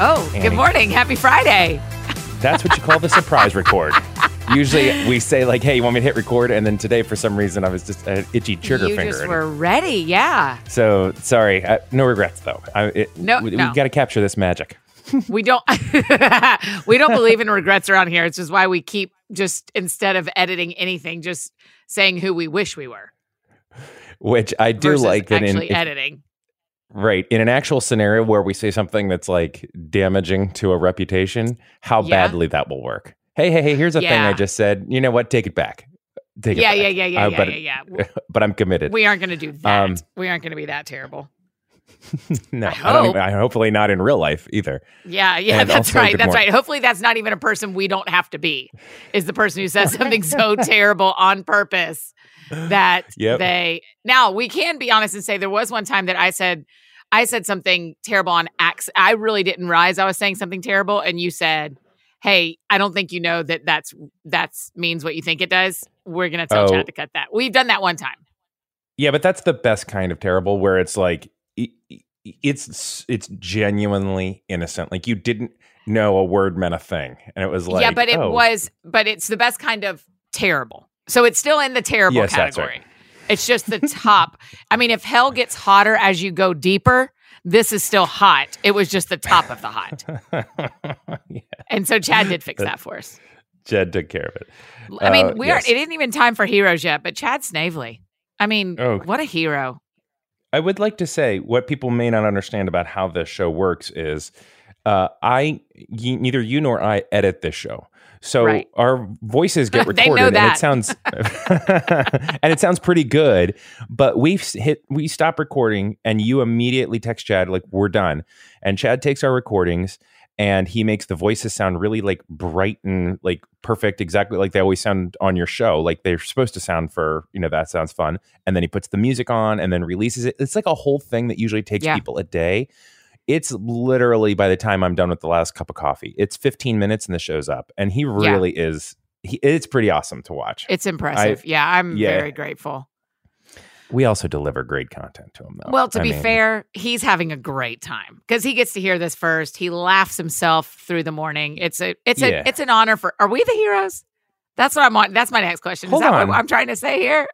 Oh, Annie. good morning. Happy Friday. That's what you call the surprise record. Usually we say like, "Hey, you want me to hit record?" And then today, for some reason, I was just an itchy trigger you finger. just and- were ready. Yeah. So sorry, uh, no regrets though. I, it, No- we, no. we got to capture this magic. We don't we don't believe in regrets around here. It's just why we keep just instead of editing anything, just saying who we wish we were. Which I do like that in actually if- editing. Right in an actual scenario where we say something that's like damaging to a reputation, how Yeah. badly that will work. Hey, hey, hey! Here's a thing I just said. You know what? Take it back. Take it Yeah, back. yeah, yeah, yeah, Uh, yeah, but, yeah, yeah. but I'm committed. We aren't going to do that. Um, we aren't going to be that terrible. no, I I don't. Even, I, hopefully not in real life either. Yeah, yeah, And that's right. That's morning. right. Hopefully, that's not even a person we don't have to be. Is the person who says something so terrible on purpose that Yep. they. Now we can be honest and say there was one time that I said I said something terrible on accident. I really didn't rise. I was saying something terrible, and you said, "Hey, I don't think you know that that's that's means what you think it does. We're gonna tell Oh. Chad to cut that." We've done that one time. Yeah, but that's the best kind of terrible where it's like i- i- it's it's genuinely innocent. Like you didn't know a word meant a thing, and it was like yeah, but it oh, was, but it's the best kind of terrible. So it's still in the terrible Yes, category. right. It's just the top. I mean, if hell gets hotter as you go deeper, this is still hot. It was just the top of the hot. yeah, And so Chad did fix that for us. Jed took care of it. I mean, Uh, we yes. aren't, it isn't even time for heroes yet, but Chad Snavely. I mean, Oh. what a hero. I would like to say what people may not understand about how this show works is uh, I y- neither you nor I edit this show. So Right. our voices get recorded and it sounds and it sounds pretty good, but we've hit we stop recording and you immediately text Chad like we're done. And Chad takes our recordings and he makes the voices sound really like bright and like perfect exactly like they always sound on your show like they're supposed to sound for you know that sounds fun and then he puts the music on and then releases it it's like a whole thing that usually takes Yeah. people a day it's literally by the time i'm done with the last cup of coffee it's 15 minutes and the show's up and he really is he, it's pretty awesome to watch It's impressive. yeah, I'm yeah. very grateful. we also deliver great content to him though Well, to I be mean, fair, he's having a great time because he gets to hear this first. He laughs himself through the morning. It's a it's Yeah. a it's an honor for. Are we the heroes? That's what I'm on. That's my next question. Hold Is that on. what I'm trying to say here?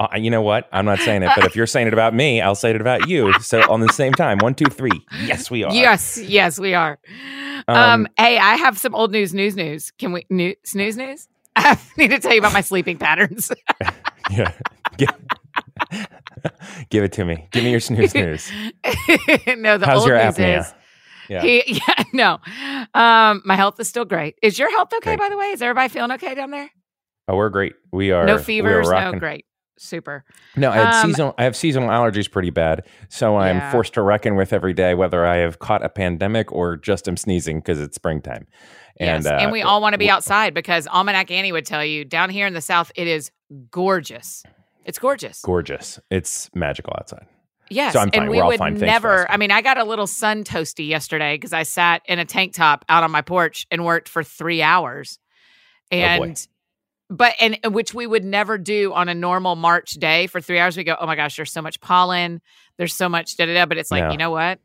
Uh, you know what i'm not saying it but if you're saying it about me i'll say it about you so on the same time one two three yes we are Yes, yes, we are. Um, Um, hey, I have some old news. News, news. Can we new, snooze news? I need to tell you about my sleeping patterns. yeah give, give it to me give me your snooze news no, the how's old your news apnea is yeah he. Yeah, no. Um, my health is still great. Is your health okay? Great. By the way, is everybody feeling okay down there? oh we're great we are no we are fevers. No, great. Super. No, I had Um, seasonal. I have seasonal allergies pretty bad, so I'm Yeah. forced to reckon with every day whether I have caught a pandemic or just am sneezing because it's springtime. And yes. uh, and we all want to be outside because Almanac Annie would tell you down here in the South, it is gorgeous. It's gorgeous. gorgeous. It's magical outside. Yes, So I'm fine. and we We're all would fine. Thanks for never. I mean, I got a little sun toasty yesterday because I sat in a tank top out on my porch and worked for three hours, Oh, and but and which we would never do on a normal March day for three hours. We go, oh my gosh, there's so much pollen, there's so much da da da. But it's like, No. you know what?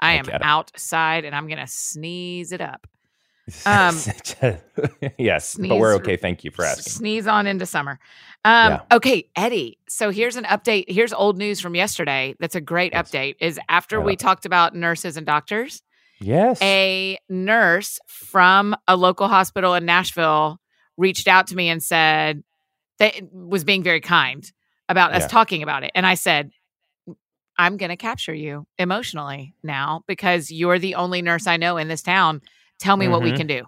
I I am outside and I'm gonna sneeze it up. Um, yes, but we're okay. Thank you for asking. Sneeze on into summer. Um, Yeah. Okay, Eddie. So here's an update. Here's old news from yesterday. That's a great Yes. update. Is after we it. talked about nurses and doctors, Yes. a nurse from a local hospital in Nashville reached out to me and said that was being very kind about us talking about it. And I said, I'm going to capture you emotionally now because you're the only nurse I know in this town. Tell me what we Mhm. can do.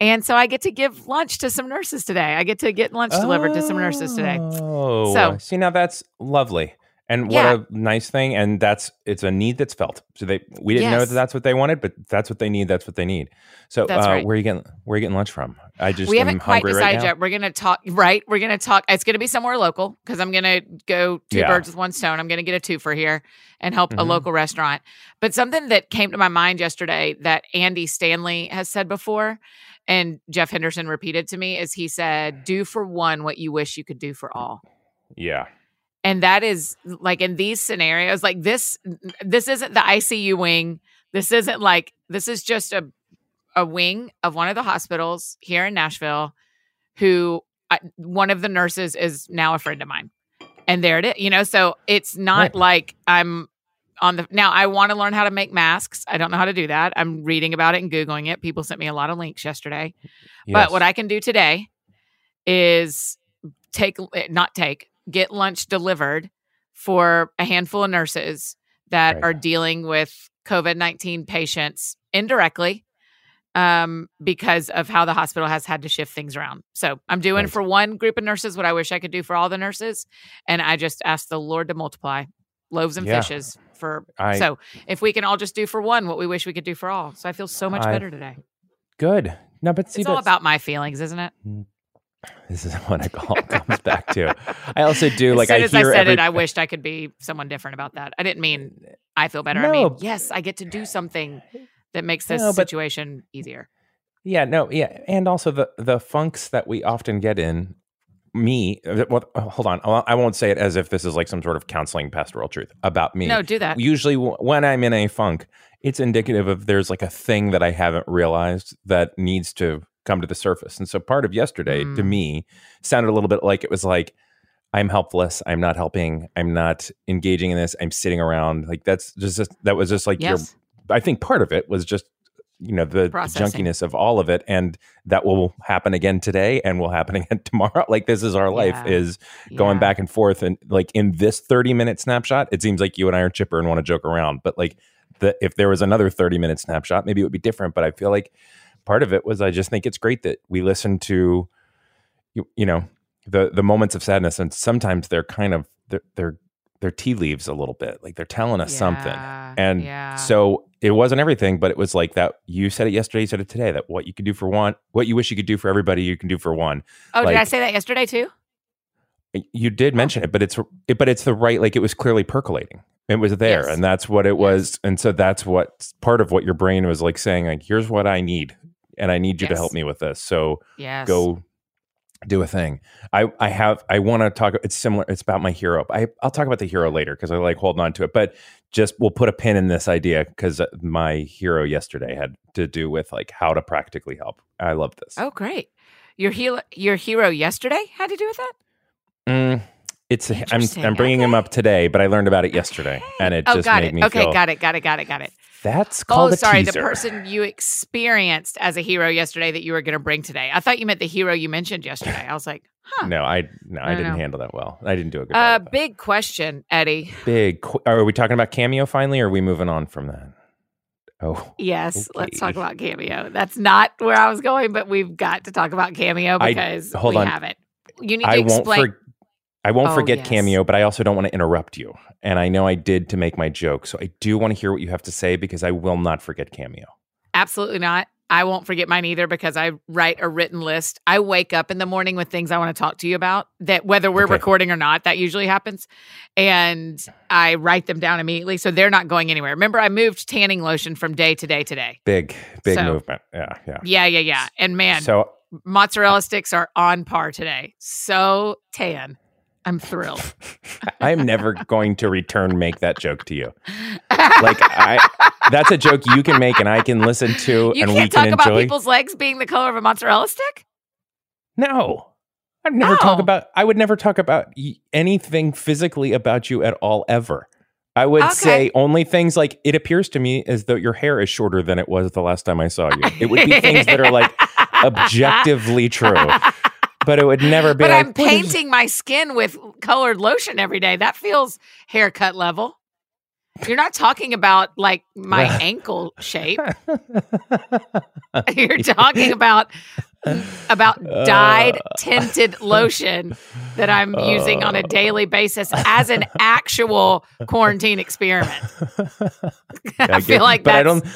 And so I get to give lunch to some nurses today. I get to get lunch delivered to some nurses today. Oh, So- see now that's lovely, and what Yeah. a nice thing. And that's it's a need that's felt. So they we didn't know that that's what they wanted, but that's what they need. That's what they need. So uh, right. where are you getting where are you getting lunch from? I just we haven't quite hungry right decided yet. We're gonna talk right. We're gonna talk. It's gonna be somewhere local because I'm gonna go two Yeah. birds with one stone. I'm gonna get a two for here and help a Mhm. local restaurant. But something that came to my mind yesterday that Andy Stanley has said before, and Jeff Henderson repeated to me is he said, "Do for one what you wish you could do for all." Yeah, and that is like in these scenarios like this this isn't the icu wing This isn't like this is just a a wing of one of the hospitals here in Nashville who I, one of the nurses is now a friend of mine. And there it is, you know, so it's not Right. like I'm on the now I want to learn how to make masks. I don't know how to do that. I'm reading about it and googling it. People sent me a lot of links yesterday. But what I can do today is take not take get lunch delivered for a handful of nurses that Right. are dealing with COVID-19 patients indirectly um, because of how the hospital has had to shift things around. So I'm doing Right. for one group of nurses what I wish I could do for all the nurses. And I just ask the Lord to multiply loaves and Yeah. fishes for I so if we can all just do for one what we wish we could do for all. So I feel so much I- better today. good. No, but see, it's all about my feelings, isn't it? This is what it all comes back to. I also do as like soon I as I said every, it, I wished I could be someone different about that. I didn't mean I feel better. I mean, No. yes, I get to do something that makes this No, but- situation easier. Yeah, no, yeah, and also the the funks that we often get in. Me, uh, well, hold on, I won't say it as if this is like some sort of counseling pastoral truth about me. No, do that. Usually, when I'm in a funk, it's indicative of there's like a thing that I haven't realized that needs to come to the surface. And so, part of yesterday to Mm. me sounded a little bit like it was like I'm helpless. I'm not helping. I'm not engaging in this. I'm sitting around. Like that's just that was just like your. I think part of it was just you know the, the junkiness of all of it, and that will happen again today, and will happen again tomorrow. Like this is our life Yeah. is going Yeah. back and forth, and like in this thirty minute snapshot, it seems like you and I are chipper and want to joke around, but like the if there was another thirty minute snapshot, maybe it would be different. But I feel like part of it was I just think it's great that we listen to you, you know the the moments of sadness, and sometimes they're kind of they're they're, they're tea leaves a little bit, like they're telling us something. And yeah. So it wasn't everything, but it was like that. You said it yesterday, you said it today. That what you could do for one, what you wish you could do for everybody, you can do for one. oh, did I say that yesterday too? You did oh. mention it, but it's it, but it's the right. Like it was clearly percolating. It was there, Yes. and that's what it was. And so that's what part of what your brain was like saying. Like, here's what I need, and I need you to help me with this. So Yes. go do a thing. I I have I want to talk. It's similar. It's about my hero. I I'll talk about the hero later because I like holding on to it. But just we'll put a pin in this idea because my hero yesterday had to do with like how to practically help. I love this. Oh, great. Your hero, your hero yesterday had to do with that. Mm, it's I'm I'm bringing him up today, but I learned about it yesterday, and it oh, just got made it. me okay, feel got it, got it, got it, got it. That's called oh, sorry, teaser. the person you experienced as a hero yesterday that you were going to bring today. I thought you meant the hero you mentioned yesterday. I was like, huh. No, I no, I, I didn't know. handle that well. I didn't do a good Uh, big question, Eddie. big. qu- Are we talking about cameo finally, or are we moving on from that? Oh, Yes, let's talk about Cameo. That's not where I was going, but we've got to talk about Cameo I- because hold we on. have it. You need to I won't explain. for, I won't Oh, forget yes. cameo, but I also don't want to interrupt you. And I know I did to make my joke, so I do want to hear what you have to say because I will not forget cameo. Absolutely not. I won't forget mine either because I write a written list. I wake up in the morning with things I want to talk to you about that whether we're Okay. recording or not, that usually happens. And I write them down immediately. So they're not going anywhere. Remember, I moved tanning lotion from day to day today. Big, big So- movement. Yeah, yeah. Yeah, yeah, yeah. And man, So mozzarella sticks are on par today. So tan. I'm thrilled. I'm never going to return make that joke to you. Like I, that's a joke you can make and I can listen to, you and can't we talk can about people's legs being the color of a mozzarella stick. No. I'd never talk about I would never talk about anything physically about you at all ever. I would Okay. say only things like it appears to me as though your hair is shorter than it was the last time I saw you. It would be things that are like objectively true. But it would never be but like I'm painting my skin with colored lotion every day. That feels haircut level. You're not talking about like my ankle shape. You're talking about about dyed Uh. tinted lotion that I'm using on a Uh. daily basis as an actual quarantine experiment. I feel like but I don't.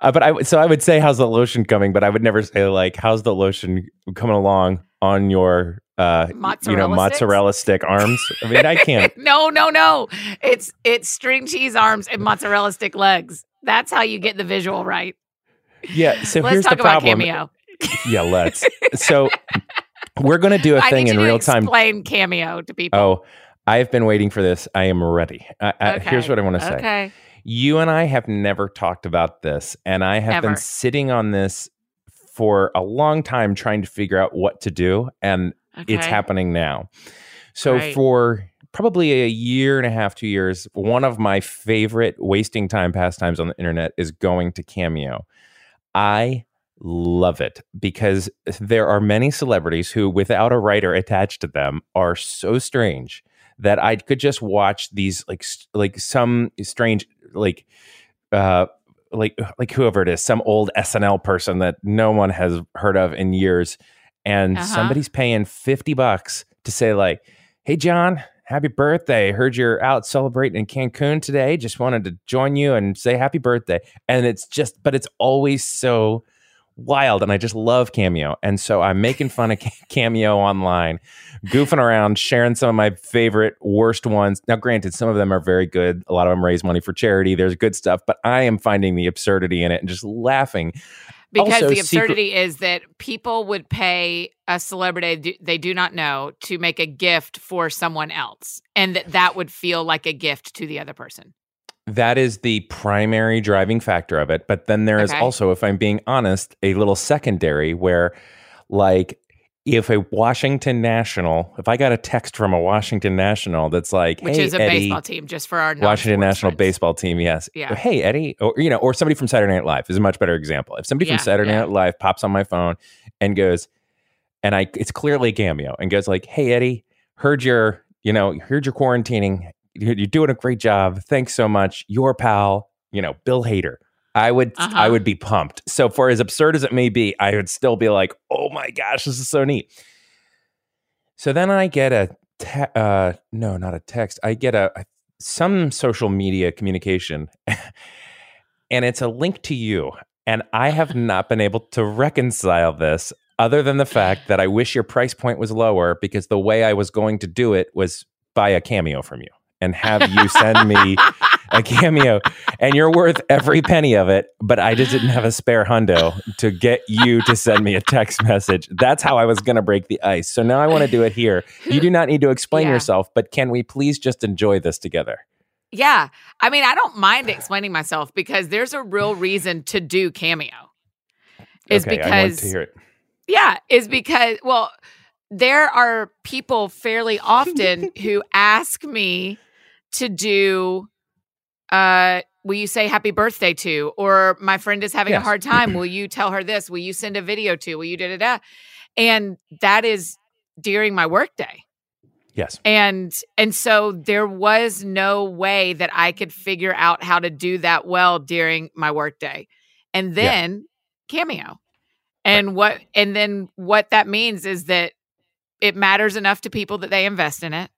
Uh, but I so I would say how's the lotion coming, but I would never say like how's the lotion coming along on your uh you know Mozzarella stick arms. I mean I can't. no, no, no. It's it's string cheese arms and mozzarella stick legs. That's how you get the visual right. Yeah. So Let's here's talk the about problem. cameo. Yeah, let's. So we're gonna do a thing in real time. explain cameo to people. Oh, I've been waiting for this. I am ready. I, I, Here's what I want to say. Okay. You and I have never talked about this, and I have Ever. been sitting on this for a long time trying to figure out what to do, and it's happening now. So Right. for probably a year and a half, two years, one of my favorite wasting time pastimes on the internet is going to Cameo. I love it because there are many celebrities who, without a writer attached to them, are so strange that I could just watch these like like some strange like uh like like whoever it is, some old SNL person that no one has heard of in years, and Uh-huh. somebody's paying fifty bucks to say like, "Hey John, happy birthday! Heard you're out celebrating in Cancun today. Just wanted to join you and say happy birthday." And it's just, but it's always so wild, and I just love Cameo, and so I'm making fun of Cameo online, goofing around, sharing some of my favorite worst ones. Now, granted, some of them are very good. A lot of them raise money for charity. There's good stuff, but I am finding the absurdity in it and just laughing. Because Also, the secret- absurdity is that people would pay a celebrity they do not know to make a gift for someone else, and that that would feel like a gift to the other person. That is the primary driving factor of it. But then there is Okay. also, if I'm being honest, a little secondary where, like, if a Washington National, if I got a text from a Washington National that's like, Which hey, is a Eddie, baseball team, just for our Washington National friends. baseball team, yes. Yeah. Hey, Eddie, or you know, or somebody from Saturday Night Live is a much better example. If somebody Yeah, from Saturday yeah. Night Live pops on my phone and goes, and I, it's clearly a cameo, and goes like, "Hey, Eddie, heard your, you know, heard your quarantining. You're, doing a great job. Thanks so much. Your pal, you know, Bill Hader." I would, I Uh-huh. would be pumped. So, for as absurd as it may be, I would still be like, "Oh my gosh, this is so neat." So then I get a te- uh no, not a text. I get a, a some social media communication and it's a link to you and I have not been able to reconcile this other than the fact that I wish your price point was lower because the way I was going to do it was buy a cameo from you and have you send me a cameo and you're worth every penny of it but i just didn't have a spare hundo to get you to send me a text message that's how i was going to break the ice so now i want to do it here you do not need to explain Yeah. yourself but can we please just enjoy this together Yeah. I mean, I don't mind explaining myself because there's a real reason to do Cameo. Is okay i want because to hear it Yeah, is because well, there are people fairly often who ask me to do uh will you say happy birthday to or my friend is having a hard time will you tell her this will you send a video to will you da da da and that is during my workday yes and and so there was no way that I could figure out how to do that well during my workday. And Yeah. then Cameo. And what and then what that means is that it matters enough to people that they invest in it.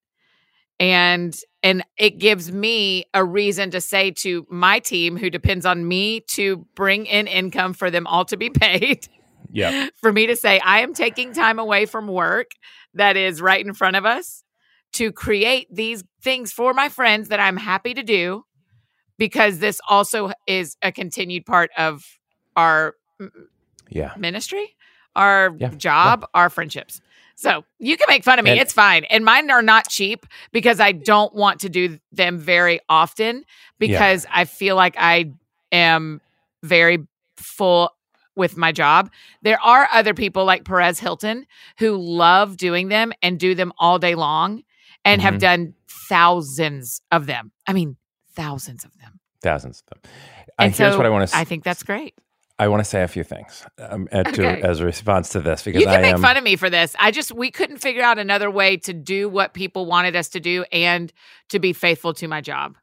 And and it gives me a reason to say to my team who depends on me to bring in income for them all to be paid yeah. for me to say I am taking time away from work that is right in front of us to create these things for my friends that I'm happy to do because this also is a continued part of our mm, yeah. ministry, our Yeah, job, our friendships. So you can make fun of me. And- it's fine. And mine are not cheap because I don't want to do them very often because I feel like I am very full with my job. There are other people like Perez Hilton who love doing them and do them all day long and have Mhm. done thousands of them. I mean, thousands of them. thousands of them And here's so what i want to I think that's great. I want to say a few things um, uh, to, as a response to this because You can i make am fun of me for this. I just we couldn't figure out another way to do what people wanted us to do and to be faithful to my job.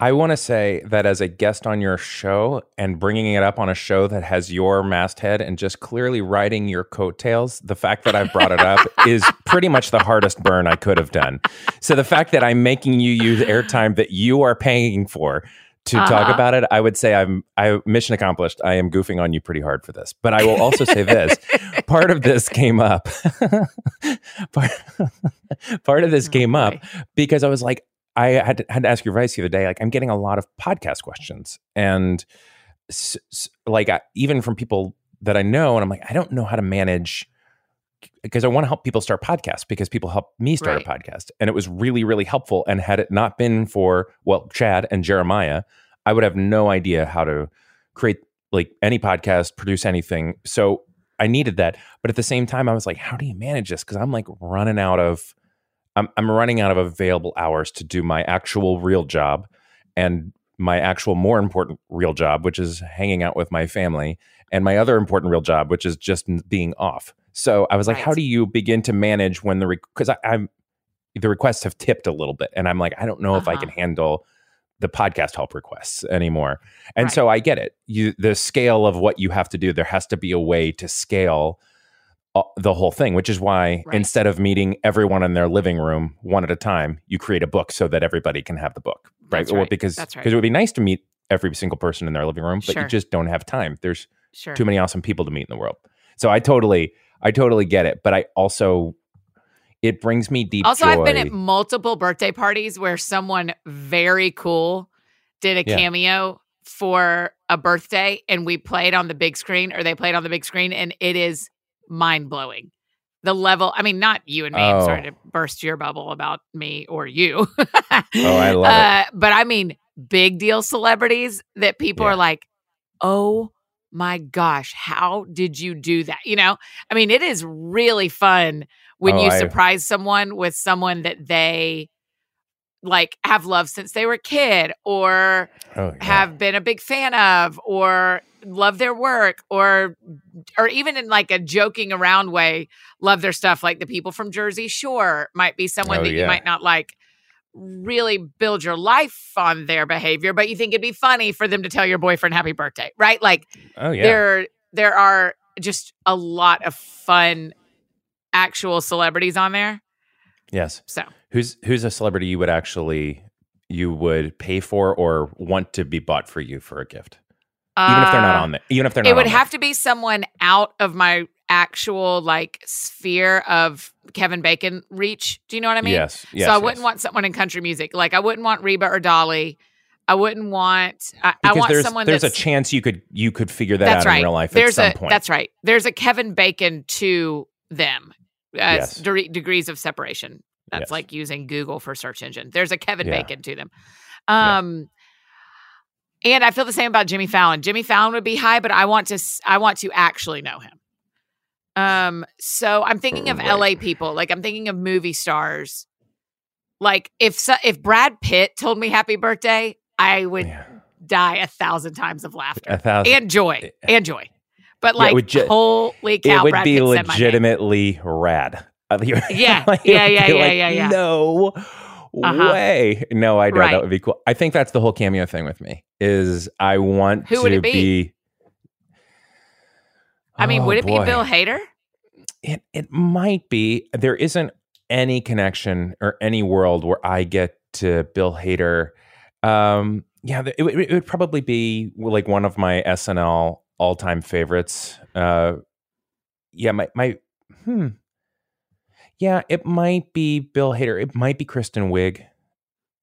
I want to say that as a guest on your show and bringing it up on a show that has your masthead and just clearly riding your coattails, the fact that I've brought it up is pretty much the hardest burn I could have done. So the fact that I'm making you use airtime that you are paying for to talk Uh-huh. about it, I would say I'm I mission accomplished. I am goofing on you pretty hard for this. But I will also say this. Part of this came up. part, part of this Oh, came up because I was like, I had to, had to ask your advice the other day. Like, I'm getting a lot of podcast questions, and s- s- like I, even from people that I know, and I'm like, I don't know how to manage because I want to help people start podcasts because people helped me start Right. a podcast, and it was really really helpful. And had it not been for well, Chad and Jeremiah, I would have no idea how to create like any podcast, produce anything. So I needed that. But at the same time, I was like, how do you manage this? Because I'm like running out of I'm I'm running out of available hours to do my actual real job and my actual more important real job, which is hanging out with my family, and my other important real job, which is just being off. So I was like, Right. how do you begin to manage when the because I I'm the requests have tipped a little bit, and I'm like, I don't know if I Uh-huh. can handle the podcast help requests anymore. And Right. so I get it. You the scale of what you have to do, there has to be a way to scale uh, the whole thing, which is why Right. instead of meeting everyone in their living room one at a time, you create a book so that everybody can have the book, right? That's Or right. because because it would be nice to meet every single person in their living room, but Sure. you just don't have time. There's Sure. too many awesome people to meet in the world. So I totally, I totally get it. But I also, it brings me deep. Also, I've been at multiple birthday parties where someone very cool did a Yeah. cameo for a birthday and we played on the big screen or they played on the big screen and it is mind blowing. The level, I mean, not you and me. I'm sorry Oh. to burst your bubble about me or you. Oh, I love it. uh, But I mean, big deal celebrities that people Yeah. are like, oh my gosh, how did you do that? You know, I mean, it is really fun when Oh, you I- surprise someone with someone that they like have loved since they were a kid or Oh, yeah. have been a big fan of or love their work or or even in like a joking around way love their stuff like the people from Jersey Shore might be someone Oh, that you might not like really build your life on their behavior but you think it'd be funny for them to tell your boyfriend happy birthday right like oh yeah. there there are just a lot of fun actual celebrities on there yes. so Who's who's a celebrity you would actually you would pay for or want to be bought for you for a gift, even if they're not uh, on there. Even if they're not. it would on there. have to be someone out of my actual like sphere of Kevin Bacon reach. Do you know what I mean? yes. Yes. so I yes. wouldn't want someone in country music. Like I wouldn't want Reba or Dolly. I wouldn't want. I, I want there's someone there's a chance you could you could figure that out right. in real life There's at some a point. that's right. There's a Kevin Bacon to them. Uh, Yes. de- degrees of separation. That's Yes. like using Google for search engine. There's a Kevin Yeah. Bacon to them. Yeah. Um and I feel the same about Jimmy Fallon. Jimmy Fallon would be high, but I want to I want to actually know him. Um so I'm thinking of. LA people. Like I'm thinking of movie stars. Like if so, if Brad Pitt told me happy birthday, I would Yeah. die a thousand times of laughter a thousand. and joy and joy. But Yeah, like, would ju- holy cow, it would Brad be Pitt said my name. legitimately rad. Uh, Yeah, like, yeah, yeah, yeah, like, yeah, yeah. No Uh-huh. way. No, I know Right. that would be cool. I think that's the whole cameo thing with me. Is I want Who to would it be? I mean, Oh, would it boy. be Bill Hader? It it might be. There isn't any connection or any world where I get to Bill Hader. Um, yeah, it, would- it would probably be like one of my SNL all time favorites. Uh, yeah, my my hmm. Yeah, it might be Bill Hader. It might be Kristen Wiig.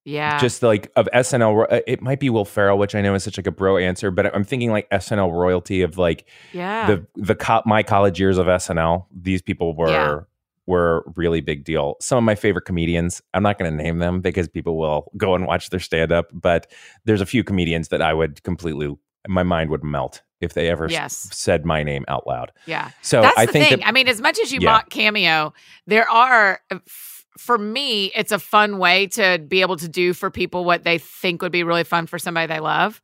Yeah. Just like of SNL, uh, it might be Will Ferrell, which I know is such like a bro answer, but I'm thinking like SNL royalty of like yeah. the the my college years of SNL. These people were Yeah. were really big deal. Some of my favorite comedians. I'm not going to name them because people will go and watch their stand up. But there's a few comedians that I would completely my mind would melt if they ever s- said my name out loud. yeah. So That's I the think thing. that I mean, as much as you Yeah. mock Cameo, there are, f- for me, it's a fun way to be able to do for people what they think would be really fun for somebody they love.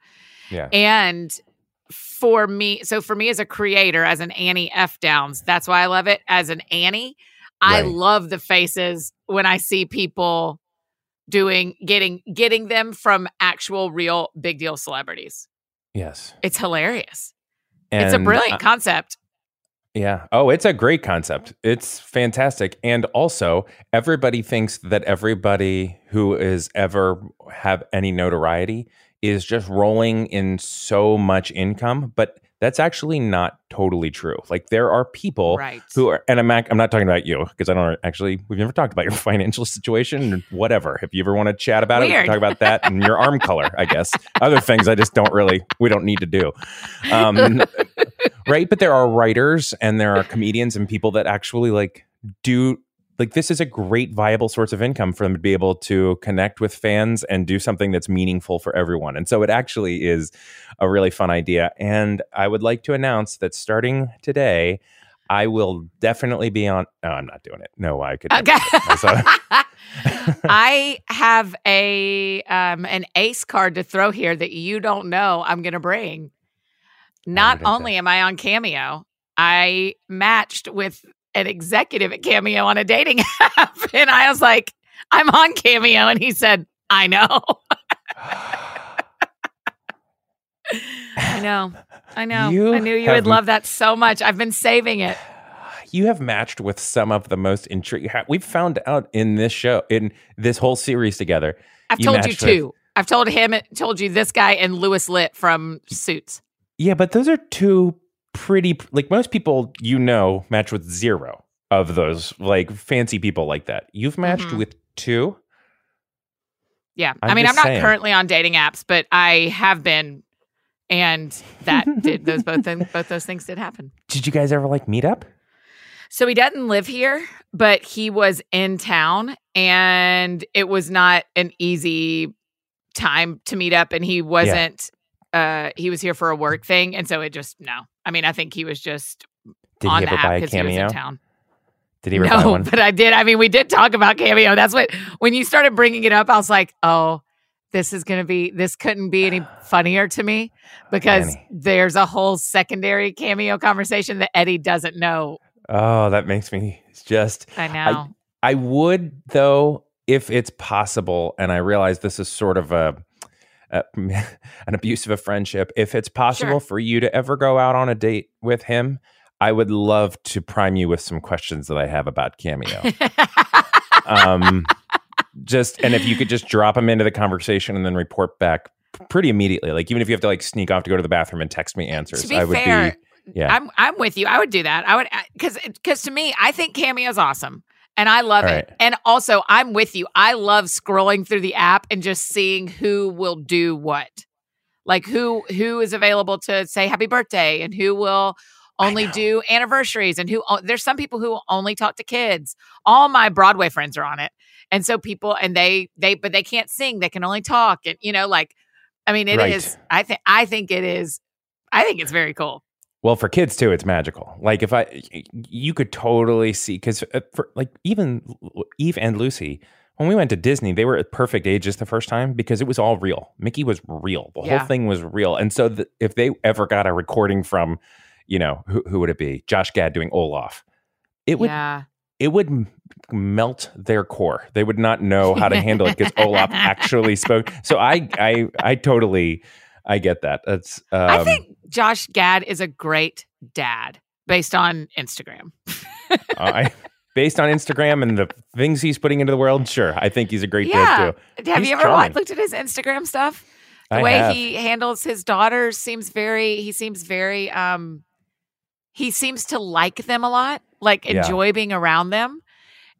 yeah And for me, so for me as a creator, as an Annie F Downs, that's why I love it. As an Annie, I love the faces when I see people doing getting getting them from actual real big deal celebrities. yes, It's hilarious. it's a brilliant uh, concept. Yeah. Oh, it's a great concept. It's fantastic. And also, everybody thinks that everybody who is ever have any notoriety is just rolling in so much income, but that's actually not totally true. Like there are people Right. who are, and I'm not, I'm not talking about you because I don't actually. We've never talked about your financial situation. Whatever. If you ever want to chat about it, we can talk about that and your arm color. I guess other things I just don't really. We don't need to do. Um, right? But there are writers and there are comedians and people that actually like do like this is a great viable source of income for them to be able to connect with fans and do something that's meaningful for everyone. And so it actually is a really fun idea. And I would like to announce that starting today, I will definitely be on. No, I'm not doing it. No, I could. Okay. I have a um, an ace card to throw here that you don't know I'm going to bring. Not only am I on Cameo, I matched with an executive at Cameo on a dating app, and I was like, "I'm on Cameo," and he said, "I know, I know, I know. You I knew you have- would love that so much. I've been saving it." you have matched with some of the most intriguing. We've found out in this show, in this whole series together. I've You told you matched with- two. I've told him, told you this guy and Louis Litt from Suits. Yeah, but those are two pretty like most people you know match with zero of those like fancy people like that. You've matched Mhm. with two. Yeah. I'm i mean, I'm not saying. currently on dating apps, but I have been. And that did those both things, both those things did happen. Did you guys ever like meet up? So he doesn't live here, but he was in town and it was not an easy time to meet up and he wasn't uh he was here for a work thing and so it just no. I mean, I think he was just Did on he the ever app buy a because he was cameo? in town. Did he ever buy No, one? but I did. I mean, we did talk about cameo. That's what when you started bringing it up, I was like, oh, this is going to be. This couldn't be any funnier to me because Annie. there's a whole secondary cameo conversation that Eddie doesn't know. Oh, that makes me just. I know. I would though, if it's possible, and I realize this is sort of a. an abuse of a friendship. If it's possible Sure. for you to ever go out on a date with him, I would love to prime you with some questions that I have about Cameo. um, just and if you could just drop them into the conversation and then report back pretty immediately, like even if you have to like sneak off to go to the bathroom and text me answers, to be I would fair, be yeah. I'm I'm with you. I would do that. I would because because to me, I think Cameo's awesome. And I love All it. And also, I'm with you. I love scrolling through the app and just seeing who will do what. Like who who is available to say happy birthday and who will only do anniversaries and who there's some people who only talk to kids. All my Broadway friends are on it. And so people and they they but they can't sing, they can only talk and you know like I mean it is. Right. I think I think it is I think it's very cool. Well, for kids too, it's magical. Like if I, you could totally see because uh, for like even Eve and Lucy, when we went to Disney, they were at perfect ages the first time because it was all real. Mickey was real. The Yeah. whole thing was real. And so the, if they ever got a recording from, you know, who, who would it be? Josh Gad doing Olaf. It would yeah. it would melt their core. They would not know how to handle it because Olaf actually spoke. So I I I totally I get that. That's um, I think Josh Gad is a great dad based on Instagram. I based on Instagram and the things he's putting into the world, sure, I think he's a great Yeah. dad too. Have He's you ever watched, looked at his Instagram stuff? The I way have. he handles his daughters seems very he seems very um he seems to like them a lot, like Yeah. enjoy being around them.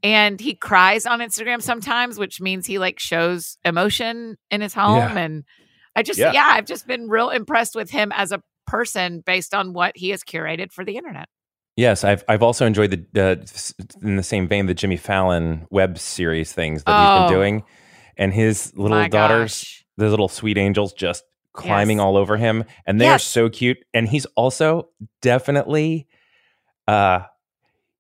And he cries on Instagram sometimes, which means he like shows emotion in his home. Yeah. And I just Yeah. yeah, I've just been real impressed with him as a person based on what he has curated for the internet. Yes, I've I've also enjoyed the uh, in the same vein the Jimmy Fallon web series things that he's been doing, and his little daughters, gosh. the little sweet angels, just climbing Yes. all over him, and they are so cute. And he's also definitely, uh,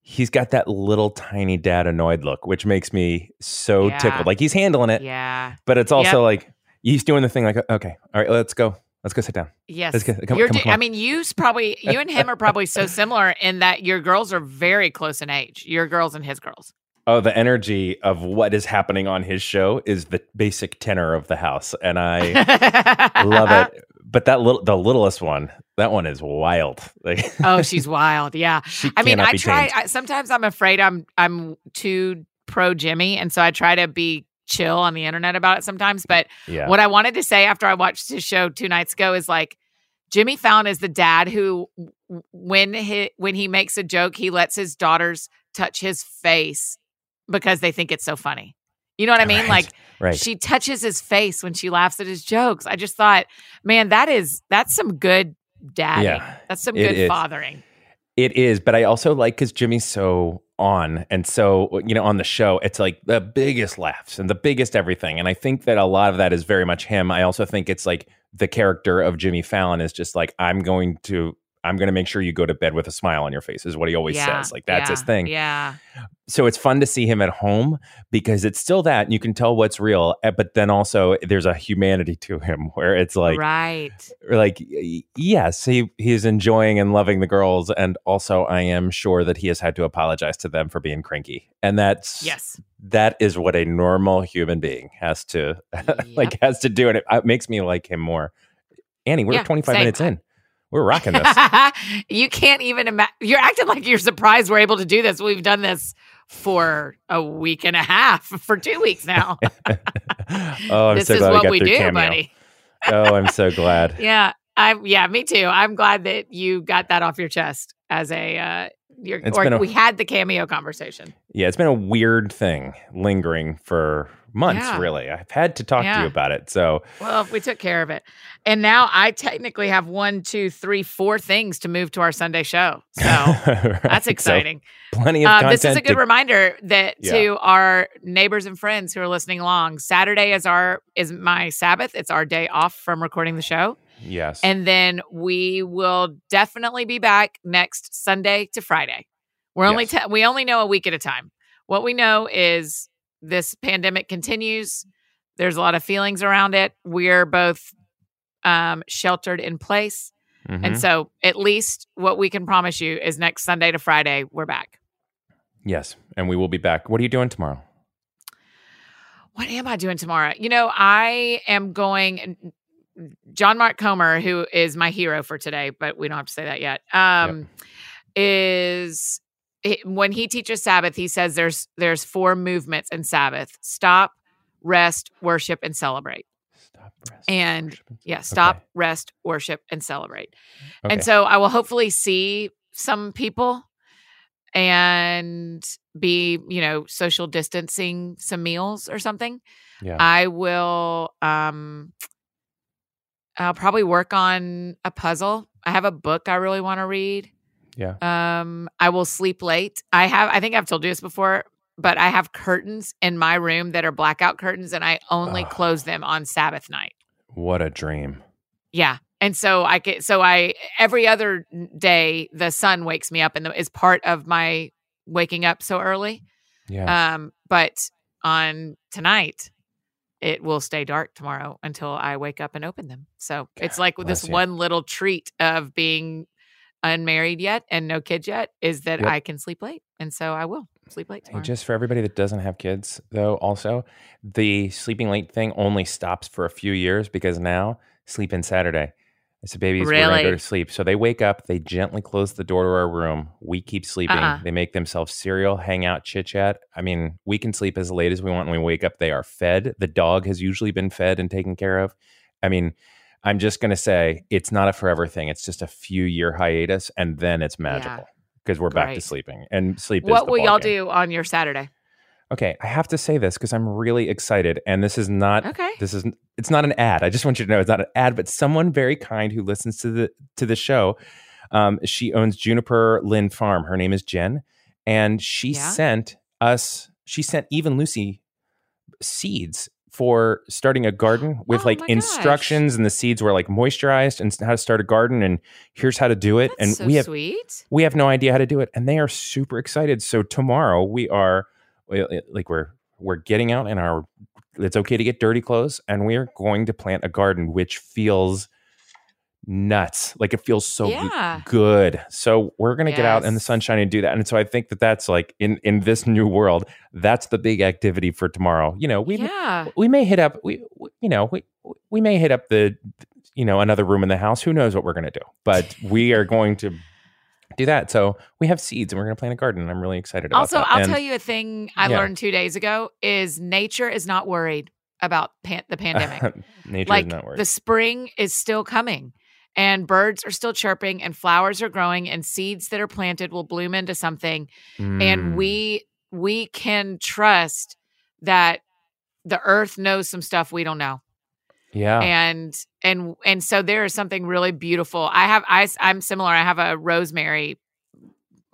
he's got that little tiny dad annoyed look, which makes me so Yeah. tickled. Like he's handling it, Yeah. but it's also Yep. like he's doing the thing like, okay, all right, let's go, let's go sit down. Yes. Let's get- come- You're come- do- come I mean, you probably you and him are probably so similar in that your girls are very close in age. Your girls and his girls. Oh, the energy of what is happening on his show is the basic tenor of the house, and I love it. But that little, the littlest one, that one is wild. Like, oh, she's wild. Yeah. she I mean, I try. I, sometimes I'm afraid I'm I'm too pro Jimmy, and so I try to be chill on the internet about it sometimes. But yeah, what I wanted to say after I watched his show two nights ago is like Jimmy Fallon is the dad who, when he when he makes a joke, he lets his daughters touch his face because they think it's so funny. You know what I mean? Right, Like right. she touches his face when she laughs at his jokes. I just thought, man, that is that's some good dadding. Yeah, that's some it good is. fathering. It is, but I also like because Jimmy's so on. And so, you know, on the show, it's like the biggest laughs and the biggest everything. And I think that a lot of that is very much him. I also think it's like the character of Jimmy Fallon is just like, I'm going to I'm going to make sure you go to bed with a smile on your face, is what he always Yeah, says. Like, that's yeah, his thing. Yeah. So it's fun to see him at home because it's still that, and you can tell what's real. eh, But then also, there's a humanity to him where it's like, right. like yes, he he's enjoying and loving the girls, and also I am sure that he has had to apologize to them for being cranky, and that's Yes. that is what a normal human being has to like has to do, and it, it makes me like him more. Annie, we're Yeah, 25 same. minutes in. We're rocking this. you can't even imagine. You're acting like you're surprised we're able to do this. We've done this for a week and a half, for two weeks now. oh, I'm this so is glad what we got we through do, cameo. buddy. Oh, I'm so glad. Yeah, I'm. yeah, me too. I'm glad that you got that off your chest as a uh, your, or a- we had the cameo conversation. Yeah, it's been a weird thing lingering for months, Yeah. really. I've had to talk to you about it. So, Well, we took care of it, and now I technically have one, two, three, four things to move to our Sunday show. So that's exciting. plenty of Uh, content. this is a good to- reminder that Yeah. to our neighbors and friends who are listening along. Saturday is our is my Sabbath. It's our day off from recording the show, yes. and then we will definitely be back next Sunday to Friday. We're only Yes. te- we only know a week at a time. What we know is this pandemic continues. There's a lot of feelings around it. We're both um, sheltered in place. Mhm. And so, at least what we can promise you is next Sunday to Friday, we're back. yes. And we will be back. What are you doing tomorrow? What am I doing tomorrow? You know, I am going. John Mark Comer, who is my hero for today, but we don't have to say that yet. Um, is it- when he teaches Sabbath, he says there's there's four movements in Sabbath: stop, rest, worship, and celebrate. Stop. Rest, And, worship, and- Yeah, stop, Okay. rest, worship, and celebrate. Okay. And so I will hopefully see some people and be, you know, social distancing some meals or something. yeah. I will um I'll probably work on a puzzle. I have a book I really want to read. Yeah. Um I will sleep late. I have I think I've told you this before, but I have curtains in my room that are blackout curtains and I only close them on Sabbath night. What a dream. Yeah. And so I get so I every other day the sun wakes me up and the, is part of my waking up so early. Yeah. Um but on tonight it will stay dark tomorrow until I wake up and open them. So it's like this you. one little treat of being unmarried yet and no kids yet is that Yep. I can sleep late. And so I will sleep late Hey, tomorrow. just for everybody that doesn't have kids, though, also, the sleeping late thing only stops for a few years because now sleep in Saturday. Said, babies, we're going to go to sleep. So they wake up, they gently close the door to our room. We keep sleeping. Uh-uh. They make themselves cereal, hang out, chit chat. I mean, we can sleep as late as we want. When we wake up, they are fed. The dog has usually been fed and taken care of. I mean, I'm just going to say it's not a forever thing. It's just a few year hiatus, and then it's magical because we're back to sleeping. And sleep is what will y'all game. do on your Saturday? Okay, I have to say this because I'm really excited, and this is not Okay. this is it's not an ad. I just want you to know it's not an ad, but someone very kind who listens to the to the show. Um, she owns Juniper Lynn Farm. Her name is Jen, and she Yeah. sent us. She sent Eve and Lucy seeds for starting a garden with Oh like my gosh. instructions, and the seeds were like moisturized and how to start a garden, and here's how to do it. That's and so we have sweet. we have no idea how to do it and they are super excited so tomorrow we are uh, like we're we're getting out in our it's okay to get dirty clothes and we are going to plant a garden which feels nuts. Like it feels so Yeah. good. So we're going to get out in the sunshine and do that. And so i think that that's like in in this new world that's the big activity for tomorrow. You know we yeah. we may hit up we, we you know we we may hit up the you know another room in the house. Who knows what we're going to do? But we are going to do that. So we have seeds and we're going to plant a garden i'm really excited about Also, that. I'll And- tell you a thing I Yeah. learned two days ago is nature is not worried about pan- the pandemic. nature like is not worried. the spring is still coming and birds are still chirping and flowers are growing and seeds that are planted will bloom into something. Mm, and we we can trust that the earth knows some stuff we don't know. Yeah. And and and so there is something really beautiful. I have i i'm similar. I have a rosemary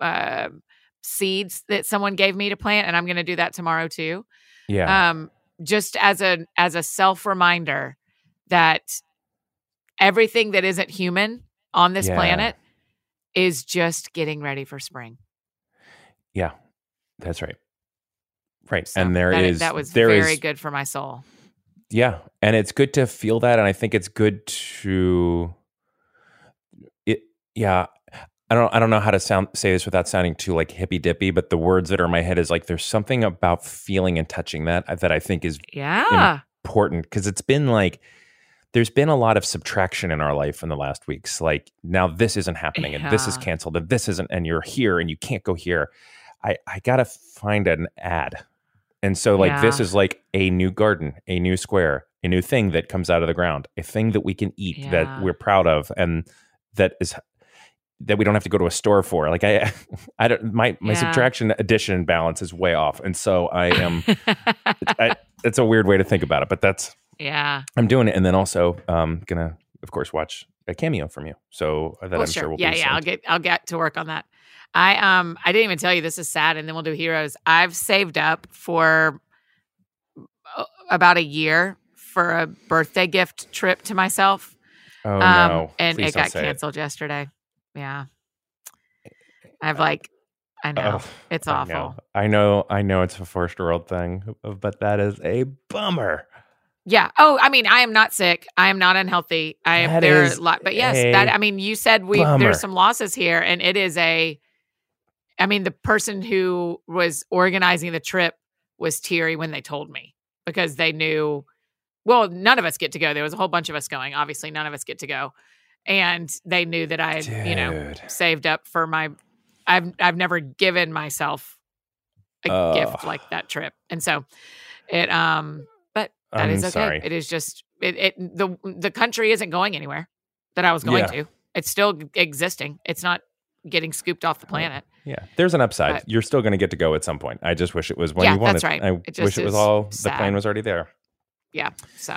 uh seeds that someone gave me to plant, and I'm going to do that tomorrow too. Yeah. Um, just as a as a self reminder that everything that isn't human on this Yeah. planet is just getting ready for spring. yeah. That's right. Right. So and there that, is that was very is- good for my soul. Yeah, and it's good to feel that, and I think it's good to it. Yeah, I don't. I don't know how to sound say this without sounding too like hippy dippy, but the words that are in my head is like there's something about feeling and touching that uh, that I think is Yeah. important because it's been like there's been a lot of subtraction in our life in the last weeks. Like now this isn't happening, and this is canceled, and this isn't, and you're here, and you can't go here. I I gotta find an ad. And so, like, this is like a new garden, a new square, a new thing that comes out of the ground, a thing that we can eat Yeah. that we're proud of, and that is that we don't have to go to a store for. Like, I, I don't. My my Yeah. subtraction addition balance is way off, and so I am. I, it's a weird way to think about it, but that's yeah. I'm doing it, and then also um gonna of course watch a cameo from you. So uh, that Well, I'm sure. sure will yeah, be yeah. Yeah. I'll get I'll get to work on that. I um I didn't even tell you this is sad, and then we'll do heroes. I've saved up for uh, about a year for a birthday gift trip to myself. Oh um, no! and Please it got canceled yesterday. Yeah. I've like I know. Oh, it's I awful. know. I know. I know it's a first world thing, but that is a bummer. Yeah. Oh, I mean, I am not sick. I am not unhealthy. I am That there is a lot, but yes, that I mean, you said we bummer. there's some losses here, and it is a. I mean, the person who was organizing the trip was teary when they told me because they knew. Well, none of us get to go. There was a whole bunch of us going. Obviously, none of us get to go, and they knew that I had, you know, saved up for my. I've I've never given myself a Ugh. gift like that trip, and so it um. That I'm is okay. sorry. It is just it, it. The the country isn't going anywhere that I was going Yeah. to. It's still existing. It's not getting scooped off the planet. Yeah, there's an upside. But- You're still going to get to go at some point. I just wish it was when Yeah, you wanted. that's right. I It wish it was all the plane was already there. Yeah. So,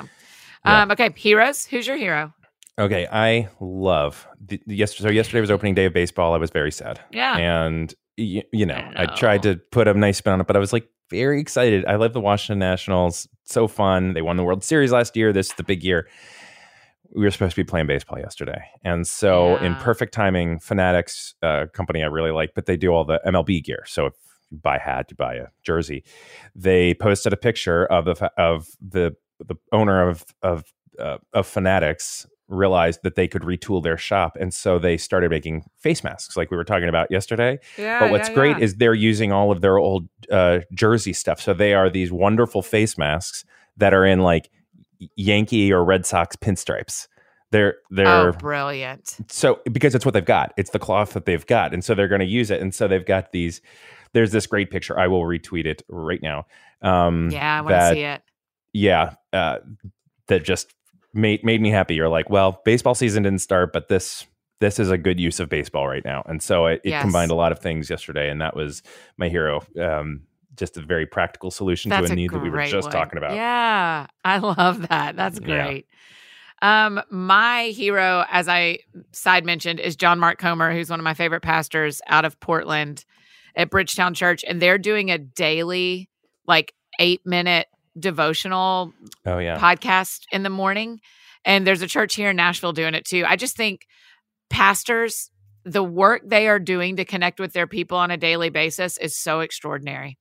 Yeah. um, okay, heroes. Who's your hero? Okay, I love the, yes. So yesterday was opening day of baseball. I was very sad, Yeah. and y- you know, I I tried to put a nice spin on it, but I was like very excited. I love the Washington Nationals. So fun. They won the World Series last year. This is the big year. We were supposed to be playing baseball yesterday, and so in perfect timing, Fanatics, uh, company I really like, but they do all the MLB gear. So if you buy a hat, you buy a jersey. They posted a picture of the of the the owner of of uh, of Fanatics realized that they could retool their shop, and so they started making face masks, like we were talking about yesterday. yeah. but what's great is they're using all of their old uh, jersey stuff, so they are these wonderful face masks that are in like Yankee or Red Sox pinstripes. They're they're oh, brilliant. so because it's what they've got it's the cloth that they've got and so they're going to use it and so they've got these there's this great picture i will retweet it right now um Yeah, I want to see it. yeah uh that just made made me happy you're like well baseball season didn't start but this this is a good use of baseball right now and so it, it Yes. combined a lot of things yesterday and that was my hero um just a very practical solution That's to a need that we were just one. talking about Yeah, I love that. That's Yeah. great. Um, my hero, as I side mentioned, is John Mark Comer, who's one of my favorite pastors out of Portland at Bridgetown Church, and they're doing a daily, like eight minute devotional oh yeah podcast in the morning. And there's a church here in Nashville doing it too. I just think pastors, the work they are doing to connect with their people on a daily basis is so extraordinary.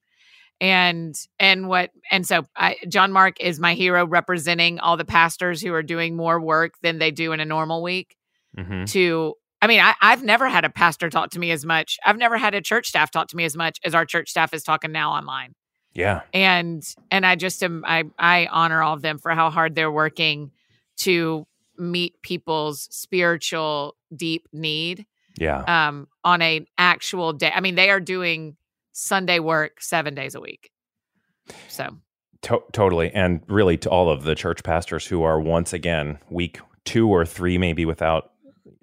And and what and so I, John Mark is my hero representing all the pastors who are doing more work than they do in a normal week Mhm. to I mean, I, I've never had a pastor talk to me as much. I've never had a church staff talk to me as much as our church staff is talking now online yeah and and i just am i i honor all of them for how hard they're working to meet people's spiritual deep need yeah um on a actual day i mean they are doing sunday work seven days a week so To- totally. And really to all of the church pastors who are once again week two or three, maybe without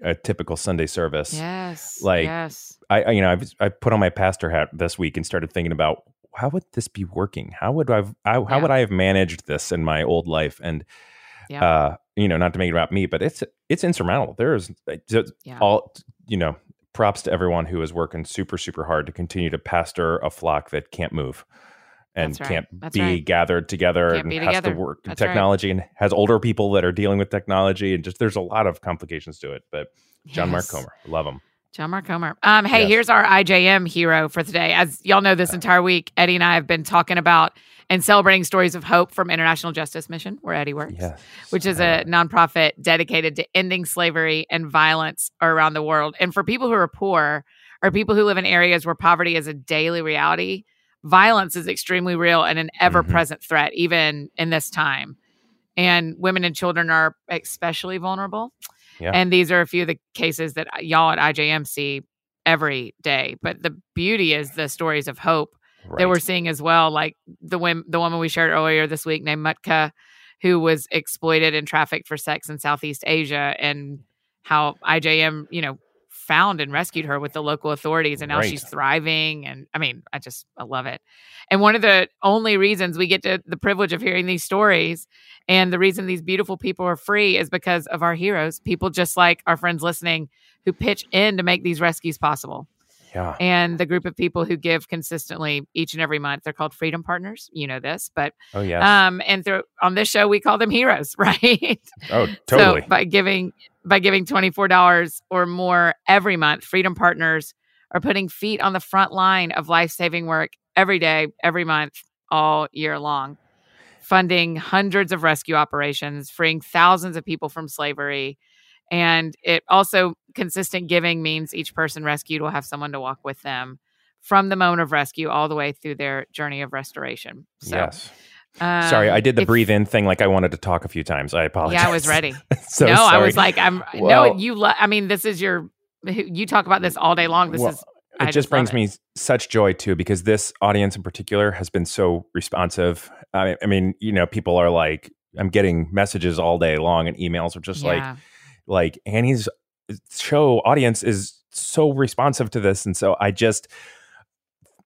a typical Sunday service. yes Like, yes I, I, you know, I've, I put on my pastor hat this week and started thinking about how would this be working? How would I've, how, how Yeah. would I have managed this in my old life? And, Yeah. uh, you know, not to make it about me, but it's, it's insurmountable. There's Yeah. all, you know, props to everyone who is working super, super hard to continue to pastor a flock that can't move and right. can't That's be right. gathered together Can't and has together. to work That's right. technology and has older people that are dealing with technology and just there's a lot of complications to it. But John Mark Comer, love him. John Mark Comer. Um, hey, Yes. here's our IJM hero for today. As y'all know, this entire week, Eddie and I have been talking about and celebrating stories of hope from International Justice Mission, where Eddie works, Yes. which is a nonprofit dedicated to ending slavery and violence around the world. And for people who are poor or people who live in areas where poverty is a daily reality, violence is extremely real and an ever present threat, even in this time. And women and children are especially vulnerable. Yeah. And these are a few of the cases that uh, y'all at IJM see every day. But the beauty is the stories of hope that we're seeing as well. Like the wom- the woman we shared earlier this week named Mutka, who was exploited and trafficked for sex in Southeast Asia, and how IJM, you know, found and rescued her with the local authorities, and now Right. she's thriving. And I mean, I just I love it. And one of the only reasons we get to the privilege of hearing these stories, and the reason these beautiful people are free, is because of our heroes, people just like our friends listening who pitch in to make these rescues possible yeah. and the group of people who give consistently each and every month. They're called Freedom Partners. You know this, but Oh yes. um, and through, on this show we call them heroes, right? oh totally. So by giving by giving twenty four dollars or more every month, Freedom Partners are putting feet on the front line of life saving work every day, every month, all year long, funding hundreds of rescue operations, freeing thousands of people from slavery. And it also consistent giving means each person rescued will have someone to walk with them from the moment of rescue all the way through their journey of restoration. So, yes. Sorry, um, I did the if- breathe in thing like I wanted to talk a few times. I apologize. Yeah, I was ready. so no, I was like, I'm Well- no, you. Lo- I mean, this is your. You talk about this all day long. This Well, is. it I just just brings it. me such joy too because this audience in particular has been so responsive. I, I mean, you know, people are like, I'm getting messages all day long and emails are just like, Yeah. like Annie's show audience is so responsive to this, and so I just,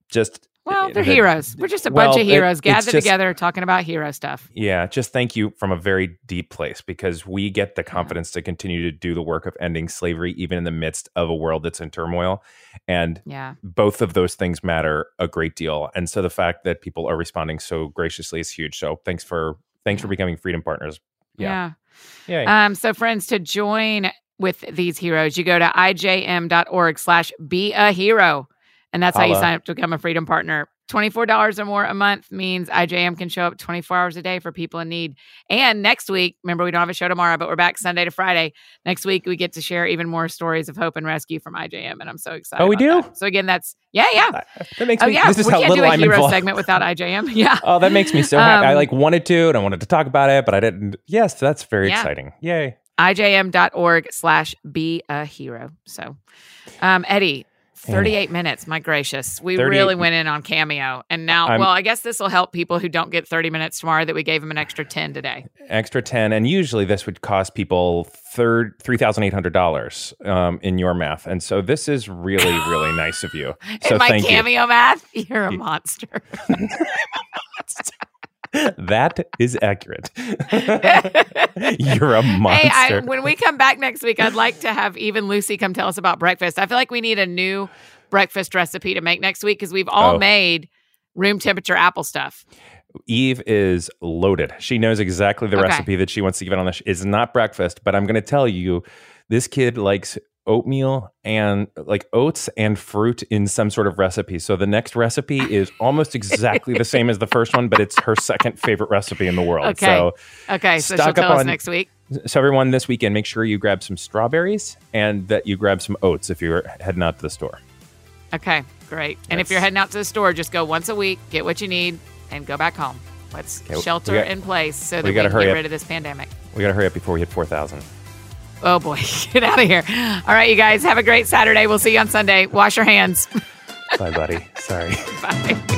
just Well, they're the- heroes. We're just a well, bunch of heroes it's gathered just- together talking about hero stuff. Yeah, just thank you from a very deep place because we get the confidence to continue to do the work of ending slavery even in the midst of a world that's in turmoil. And Yeah. both of those things matter a great deal. And so the fact that people are responding so graciously is huge. So thanks for thanks for becoming freedom partners. Yeah. Yeah. Yay. Um, so friends, to join with these heroes, you go to ijm.org slash be a hero. And that's how you sign up to become a freedom partner. $24 or more a month means IJM can show up 24 hours a day for people in need. And next week, remember, we don't have a show tomorrow, but we're back Sunday to Friday. Next week, we get to share even more stories of hope and rescue from IJM. And I'm so excited. Oh, we do? that. So, again, that's, yeah, yeah. that makes Oh, me yeah. this is we how can't do little a I'm hero involved. segment without IJM. Yeah. Oh, that makes me so happy. I Um, like wanted to and I wanted to talk about it, but I didn't. Yes, that's very Yeah. exciting. Yay. IJM.org slash be a hero. So, um, Eddie, 38 minutes. My gracious. We 38 really went in on Cameo. And now, I'm- well, I guess this will help people who don't get 30 minutes tomorrow that we gave them an extra 10 today. extra 10 and usually this would cost people third $3800 um, in your math and so this is really really nice of you so In my thank you Cameo math, you're a monster. that is accurate you're a monster Hey, I, when we come back next week, I'd like to have even Lucy come tell us about breakfast. I feel like we need a new breakfast recipe to make next week because we've all Oh. made room temperature apple stuff. eve is loaded she knows exactly the Okay. recipe that she wants to give it on the sh- it's not breakfast but i'm going to tell you this kid likes oatmeal and like oats and fruit in some sort of recipe so the next recipe is almost exactly the same as the first one but it's her second favorite recipe in the world Okay. so Okay, so she'll Stock up us on- next week. So everyone, this weekend, make sure you grab some strawberries and that you grab some oats if you're heading out to the store. Okay, great. And if you're heading out to the store, just go once a week, get what you need, and go back home. Let's Okay, shelter got- in place so that we we, gotta can get up. rid of this pandemic. We got to hurry up before we hit 4,000. Oh boy, get out of here. All right, you guys, have a great Saturday. We'll see you on Sunday. Wash your hands. Bye, buddy. Sorry. Bye.